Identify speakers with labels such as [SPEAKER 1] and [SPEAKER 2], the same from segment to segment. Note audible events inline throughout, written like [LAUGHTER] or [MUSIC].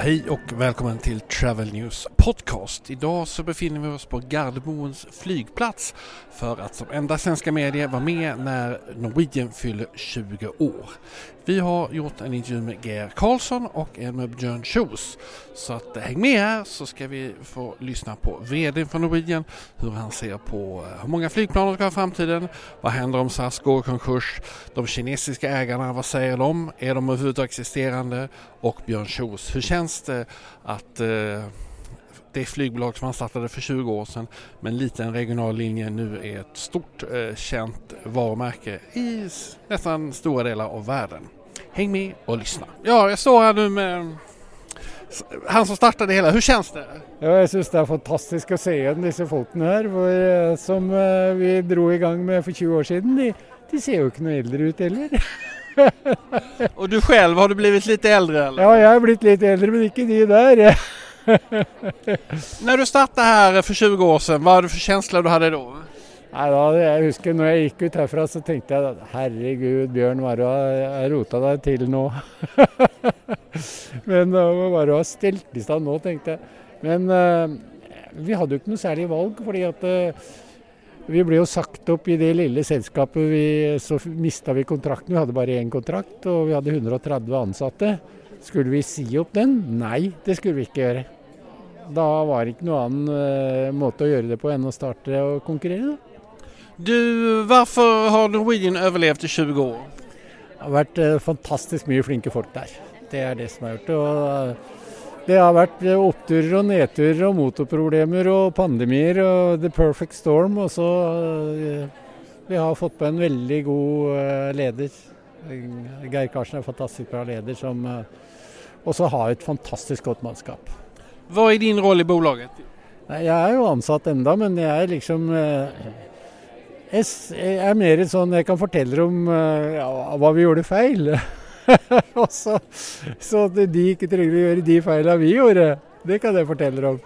[SPEAKER 1] hej och välkommen till Travel News Podcast. Idag så befinner vi oss på Gardermoens flygplats för att som enda svenska medier vara med när Norwegian fyller 20 år. Vi har gjort en intervju med Geir Karlsson och en med Björn Kjos. Så att eh, häng med här så ska vi få lyssna på VDn för Norwegian, hur han ser på hvor hur många flygplan de ska ha i framtiden, vad händer om SAS går i konkurs, de kinesiska ägarna, vad säger de, är de överhuvudtaget existerande och Björn Kjos, hur känns det att eh, det flygbolag som han startade för 20 år sedan med en liten regional linje nu är ett stort eh, känt i nesten nästan stora delar av världen. Häng med och lyssna. Ja, jag står här nu med han som startade det hela. Hur känns det?
[SPEAKER 2] Ja, jeg syns det er fantastisk å se igjen disse folkene her, hvor, eh, som eh, vi dro i gang med for 20 år siden. De, de ser jo ikke noe eldre ut heller. [LAUGHS]
[SPEAKER 1] Och du själv, har du blivit lite äldre eller?
[SPEAKER 2] Ja, jeg er blitt litt eldre, men ikke de der. [LAUGHS]
[SPEAKER 1] När du startade här för 20 år sedan, vad var du för känsla du hade då?
[SPEAKER 2] Nei, da, Jeg husker når jeg gikk ut herfra, så tenkte jeg herregud, Bjørn, hva har rota deg til nå? [LAUGHS] Men det var bare å ha stelt i stand nå, tenkte jeg. Men uh, vi hadde jo ikke noe særlig valg, fordi at uh, vi ble jo sagt opp i det lille selskapet. Vi, så mista vi kontrakten. Vi hadde bare én kontrakt, og vi hadde 130 ansatte. Skulle vi si opp den? Nei, det skulle vi ikke gjøre. Da var det ikke noen annen uh, måte å gjøre det på enn å starte å konkurrere. Da.
[SPEAKER 1] Du, hvorfor har Norwegian overlevd i 20 år?
[SPEAKER 2] Det har vært eh, fantastisk mye flinke folk der. Det er det som har gjort det. Eh, det har vært eh, oppturer og nedturer og motorproblemer og pandemier og the perfect storm. Og så Vi har fått på en veldig god leder. Geir Karsen er en fantastisk bra leder som også har et fantastisk godt mannskap.
[SPEAKER 1] Hva er din roll i bolaget?
[SPEAKER 2] Jeg er jo ansatt enda, men jeg er liksom Jeg er mer sånn Jeg kan fortelle om eh, ja, hva vi gjorde feil. [LAUGHS] Og så, så de ikke trenger å gjøre de feilene vi gjorde. Det kan jeg fortelle om.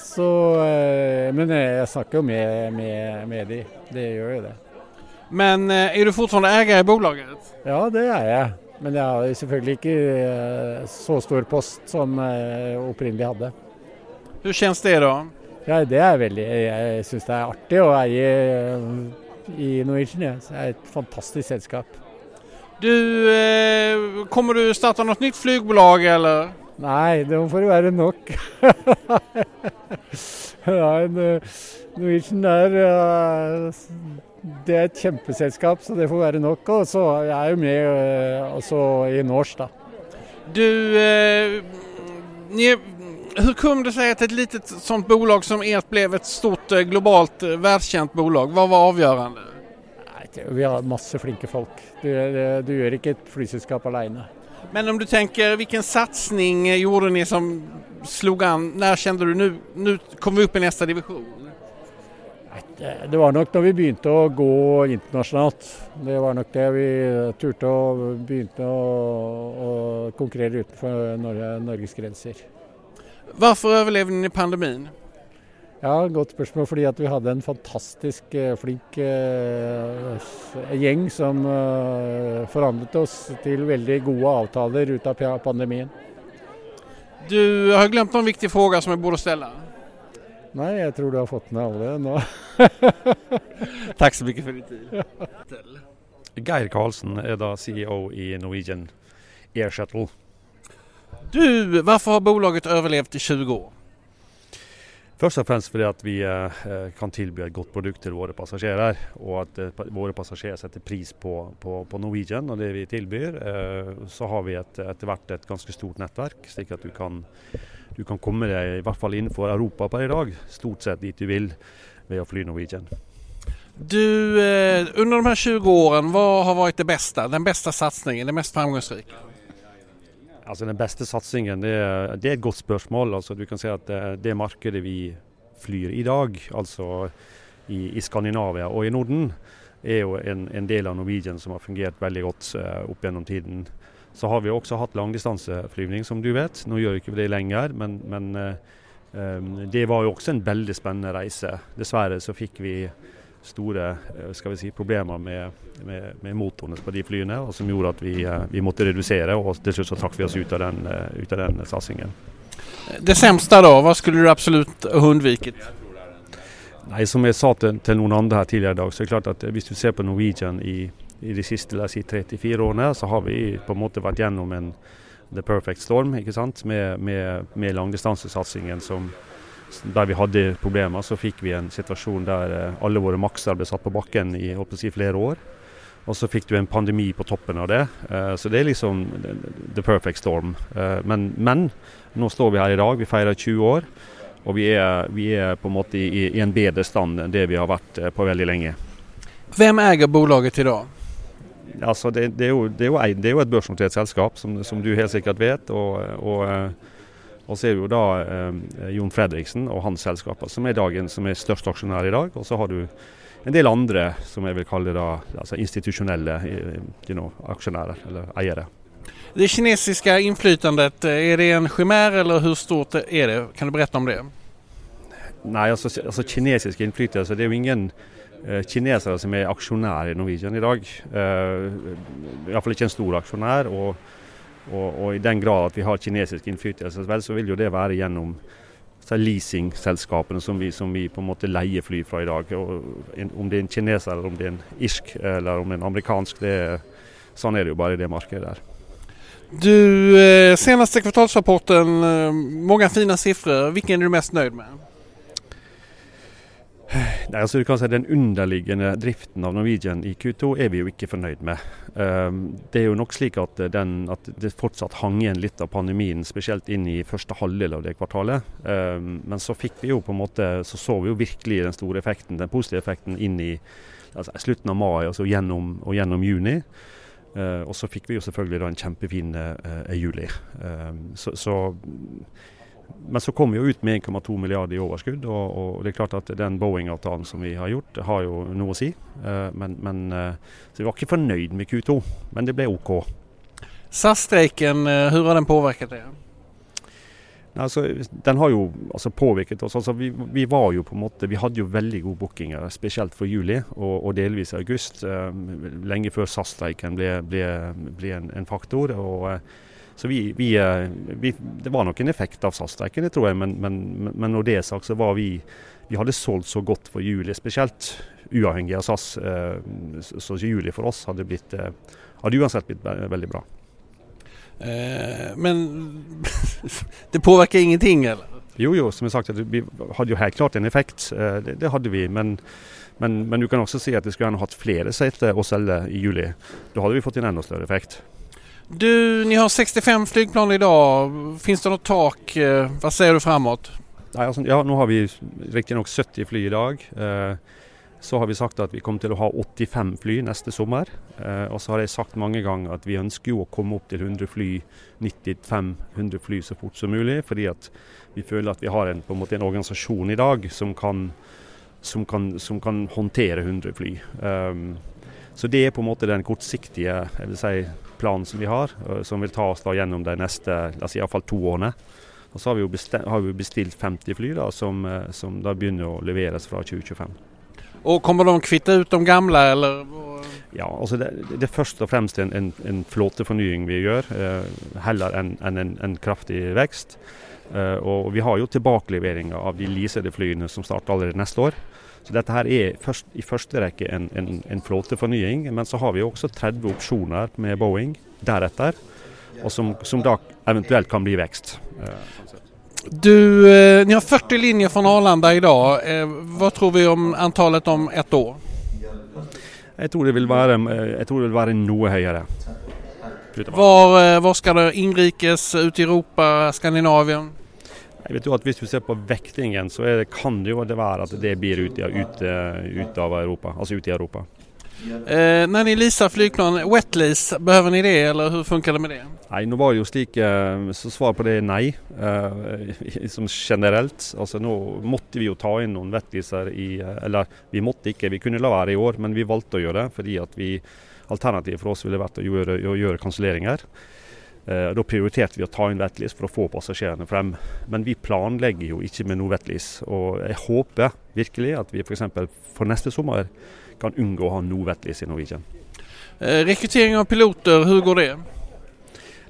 [SPEAKER 2] Så, eh, men jeg snakker jo med, med, med de. Det gjør jo det.
[SPEAKER 1] Men er du fortsatt eier i bolaget?
[SPEAKER 2] Ja, det er jeg. Men jeg har selvfølgelig ikke eh, så stor post som jeg opprinnelig hadde.
[SPEAKER 1] Hvordan kjennes det då?
[SPEAKER 2] Ja, det er veldig Jeg syns det er artig å eie eh, i Norwegian. Ja. Det er et fantastisk selskap.
[SPEAKER 1] Du, eh, kommer du starte noe nytt flygbolag eller?
[SPEAKER 2] Nei, det får være nok. [LAUGHS] Nei, Norwegian er eh, Det er et kjempeselskap, så det får være nok. Og så jeg er jo med eh, også i Norse, da.
[SPEAKER 1] Du, eh, ni, hur kom det sig att ett litet sånt bolag som ert blev ett stort eh, globalt eh, världskänt bolag? Vad var avgörande?
[SPEAKER 2] Vi har masse flinke folk. Du, det- du gjør ikke et flyselskap alene.
[SPEAKER 1] Men om du tänker vilken satsning eh, gjorde ni som slog an? När kände du nu, nu kommer vi upp i nästa division?
[SPEAKER 2] Det det var nok da vi begynte å gå internasjonalt. Det var nok det vi turte å begynte å, å konkurrere utenfor Norge, Norges grenser.
[SPEAKER 1] Varför overlevde dere pandemien?
[SPEAKER 2] Ja, Godt spørsmål. Fordi at vi hadde en fantastisk eh, flink eh, gjeng som eh, forandret oss til veldig gode avtaler ut av pandemien.
[SPEAKER 1] Du har glemt noen viktige fråga som jeg borde stille.
[SPEAKER 2] Nei, jeg tror du har fått med alle nå. [LAUGHS]
[SPEAKER 1] Takk så mye for din tid.
[SPEAKER 3] Geir Karlsen er da CEO i Norwegian Air Shuttle.
[SPEAKER 1] Du, hvorfor har bolaget overlevd i 20 år?
[SPEAKER 3] Først og fremst fordi at vi eh, kan tilby et godt produkt til våre passasjerer, og at eh, våre passasjerer setter pris på, på, på Norwegian og det vi tilbyr. Eh, så har vi et, etter hvert et ganske stort nettverk, slik at du kan, du kan komme deg i hvert fall innenfor Europa per i dag, stort sett dit du vil ved å fly Norwegian.
[SPEAKER 1] Du, eh, under de her 20 årene, hva har vært det beste? Den beste satsningen, det mest framgångsrika?
[SPEAKER 3] Altså Den beste satsingen, det, det, er et godt spørsmål. Altså Du kan si at det, det markedet vi flyr i dag, altså i, i, Skandinavia og i Norden, er jo en, en, del av Norwegian som har fungert veldig godt uh, opp gjennom tiden. Så har vi også hatt langdistanseflyvning, som du vet. Nå gjør vi ikke det lenger, men, men uh, um, det var jo også en veldig spennende reise. Dessverre så fikk vi store eh, skal vi si, problemer med, med, med motorene på de flyene, og som gjorde at vi, eh, vi, måtte redusere. og Til slutt så trakk vi oss ut av den, eh, ut av den satsingen.
[SPEAKER 1] Det sämsta da, hva skulle du absolutt ha unnviket?
[SPEAKER 3] Nei, Som jeg sa til, til, noen andre her tidligere i dag, så er det klart at hvis du ser på Norwegian i, i de siste si, 34 årene, så har vi på en måte vært gjennom en the perfect storm ikke sant? med, med, med langdistansesatsingen som, der vi hadde problemer, så fikk vi en situasjon der eh, alle våre makser ble satt på bakken i si, flere år. Og så fikk du en pandemi på toppen av det. Uh, så det er liksom the perfect storm. Uh, men, men, nå står vi her i dag, vi feirer 20 år. Og vi er, vi er på en måte i, i, en bedre stand enn det vi har vært på veldig lenge.
[SPEAKER 1] Hvem eier bolaget i dag?
[SPEAKER 3] Altså det, det, er jo, det, er jo, det, er jo, et børsnotert selskap, som, som, du helt sikkert vet. og, og og så er det jo da eh, Jon Fredriksen og hans selskaper som er dagen som er størst aksjonær i dag. Og så har du en del andre som jeg vil kalle da, altså institusjonelle eh, you know, aksjonærer eller eiere.
[SPEAKER 1] Det kinesiske innflytandet, er det en chimär eller hvor stort er det? Kan du berette om det?
[SPEAKER 3] Nei, altså, altså kinesisk innflytelse, det er jo ingen uh, kinesere som er aksjonær i Norwegian i dag. Uh, Iallfall ikke en stor aksjonær. og og, og, i den grad at vi har kinesisk innflytelse, vel, så vil jo det være gjennom leasingselskapene som som vi på en måte leier fly fra i dag. Og om det er en kineser, eller om det er en irsk eller om det er en amerikansk, det, sånn er det jo bare i det markedet der.
[SPEAKER 1] Du, eh, Seneste kvartalsrapporten, eh, mange fine siffror. Hvilken er du mest nøyd med?
[SPEAKER 3] Nei, altså du kan si Den underliggende driften av Norwegian i Q2 er vi jo ikke fornøyd med. Um, det er jo nok slik at, den, at, det fortsatt hang igjen litt av pandemien, spesielt inn i første halvdel av det kvartalet. Um, men så fikk vi jo på en måte, så så vi jo virkelig den store effekten, den positive effekten inn i altså, slutten av mai altså gjennom, og gjennom juni. Uh, og så fikk vi jo selvfølgelig da en kjempefin uh, juli. Um, så, så men så kom vi jo ut med 1,2 milliarder i overskudd, og, og, det er klart at den Boeing-avtalen som vi har gjort, har jo noe å si. Uh, men, men, uh, så vi var ikke fornøyd med Q2, men det ble OK.
[SPEAKER 1] SAS-streiken, hvordan eh, har den påvirket det?
[SPEAKER 3] Altså, den har jo altså, påvirket oss. Altså, vi, vi, var jo på en måte, vi hadde jo veldig gode bookinger, spesielt for juli og, og delvis august. Uh, lenge før SAS-streiken ble, ble, ble en, en, faktor. og så vi, vi, eh, vi, Det var nok en effekt av SAS-streiken, det tror jeg. Men, men, men, når det er sagt, så var vi Vi hadde solgt så godt for juli spesielt, uavhengig av SAS. Eh, så juli for oss hadde, blitt, eh, hadde uansett blitt veldig bra.
[SPEAKER 1] men [LAUGHS] det påvirker ingenting, eller?
[SPEAKER 3] Jo, jo, som jeg sagt, vi hadde jo helt klart en effekt. Det, det hadde vi. men men, men, du kan også si at vi skulle gjerne hatt flere seter å selge i juli. Da hadde vi fått en enda større effekt.
[SPEAKER 1] Du, ni har 65 flygplan idag. Finns det något tak? Hva sier du framåt?
[SPEAKER 3] Nei, altså, ja, nå har vi riktignok 70 fly i dag. Eh, så har vi sagt at vi kommer til å ha 85 fly neste sommer. Eh, og så har jeg sagt mange ganger at vi ønsker jo å komme opp til 100 fly, 95-100 fly så fort som mulig. Fordi at vi føler at vi har en, på en, måte en organisasjon i dag som kan, som kan, som kan håndtere 100 fly. Um, så det er på en måte den kortsiktige jeg vil si, planen som vi har, som vil ta oss da gjennom de neste altså iallfall to årene. Og så har vi bestilt, har vi bestilt 50 fly da, som, som, da begynner å leveres fra 2025.
[SPEAKER 1] Og Kommer de kvitte ut de gamle, eller?
[SPEAKER 3] Ja, altså det, det er først og fremst en, en, en flåtefornying vi gjør, eh, heller enn en, en, en, kraftig vekst. Eh, og Vi har jo tilbakeleveringer av de leasede flyene som starter allerede neste år. Så dette her er først, i første rekke en, en, en flåtefornying, men så har vi også 30 opsjoner med Boeing deretter, og som, som da eventuelt kan bli vekst.
[SPEAKER 1] Du, eh, Ni har 40 linjer fra Arlanda i dag. Eh, hva tror vi om antallet om ett år?
[SPEAKER 3] Jeg tror det vil være, eh, det vil være noe høyere.
[SPEAKER 1] Hvor, eh, hvor skal det innrikes? Ut i Europa? Skandinavia?
[SPEAKER 3] Jeg vet jo at Hvis du ser på vektingen, så det, kan det jo det være at det blir ut, ut, ut, av Europa. Altså ut i Europa.
[SPEAKER 1] Eh, når ni leaser flyplan, wetlease, behøver dere ni det eller hur funker det med det?
[SPEAKER 3] Nei, nå var det jo slik, eh, så svar på det er nei, eh, [LAUGHS] som generelt. Altså Nå måtte vi jo ta inn noen wetleaser i eh, Eller vi måtte ikke, vi kunne la være i år, men vi valgte å gjøre det fordi at vi alternativet for oss ville vært å gjøre, å gjøre kanselleringer. Eh, da prioriterte vi å ta inn vettlys for å få passasjerene frem. Men vi planlegger jo ikke med noe vettlys. Og jeg håper virkelig at vi f.eks. For, for neste sommer kan unngå å ha noe vettlys i Norwegian.
[SPEAKER 1] Rekruttering rekrytering av piloter, hvordan går det?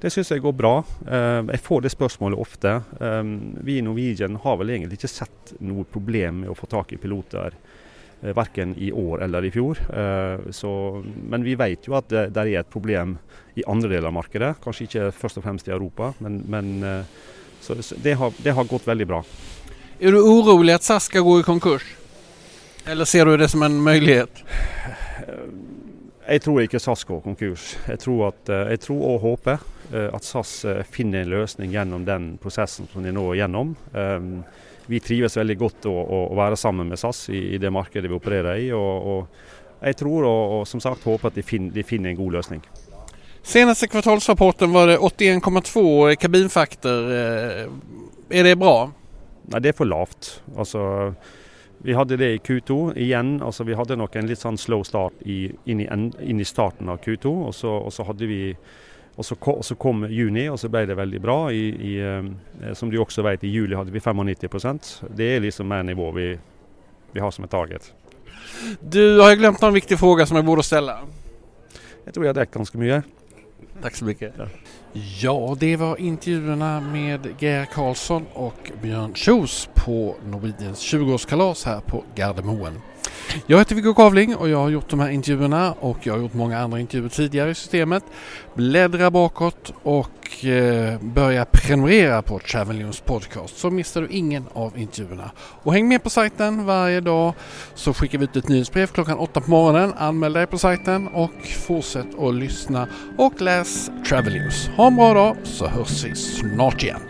[SPEAKER 3] Det syns jeg går bra. Eh, jeg får det spørsmålet ofte. Eh, vi i Norwegian har vel egentlig ikke sett noe problem med å få tak i piloter Eh, verken i år eller i fjor. Eh, så, men vi vet jo at det, det, er et problem i andre deler av markedet. Kanskje ikke først og fremst i Europa, men, men eh, så det har, det har, gått veldig bra.
[SPEAKER 1] Er du urolig at SAS skal gå i konkurs? Eller ser du det som en mulighet?
[SPEAKER 3] Jeg tror ikke SAS går konkurs. Jeg tror, at, jeg tror og håper at SAS finner en løsning gjennom den prosessen som de nå er gjennom vi trives veldig godt å, å, være sammen med SAS i, i, det markedet vi opererer i. Og, og jeg tror og, og, som sagt håper at de, fin, de finner en god løsning.
[SPEAKER 1] Senaste kvartalsrapporten var det 81,2 kabinfakter. Eh, er det bra?
[SPEAKER 3] Nei, det er for lavt. Altså, vi hadde det i Q2 igjen. altså Vi hadde nok en litt sånn slow start i, inn, i, inn, i, starten av Q2. Og så, og så hadde vi og så, og så, kom juni, og så ble det veldig bra. I, i, eh, som du også vet, i juli hadde vi 95% Det er liksom mer nivå vi, vi har som et target.
[SPEAKER 1] Du har glemt en viktig spørsmål som jeg burde stille.
[SPEAKER 3] Jeg tror jeg har dekket ganske mye.
[SPEAKER 1] Takk så mye. Ja. ja, det var intervjuene med Geir Karlsson og Bjørn Kjos på Norwegians 20-årskalas her på Gardermoen. Jag heter Viggo Kavling och jag har gjort de här intervjuerna och jag har gjort många andra intervjuer tidigare i systemet. Bläddra bakåt och eh, börja prenumerera på Travel News Podcast så missar du ingen av intervjuerna. Och häng med på sajten varje dag så skickar vi ut ett nyhetsbrev klockan åtta på morgonen. Anmäl dig på sajten och fortsätt att lyssna och läs Travel News. Ha en bra dag så hörs vi snart igen.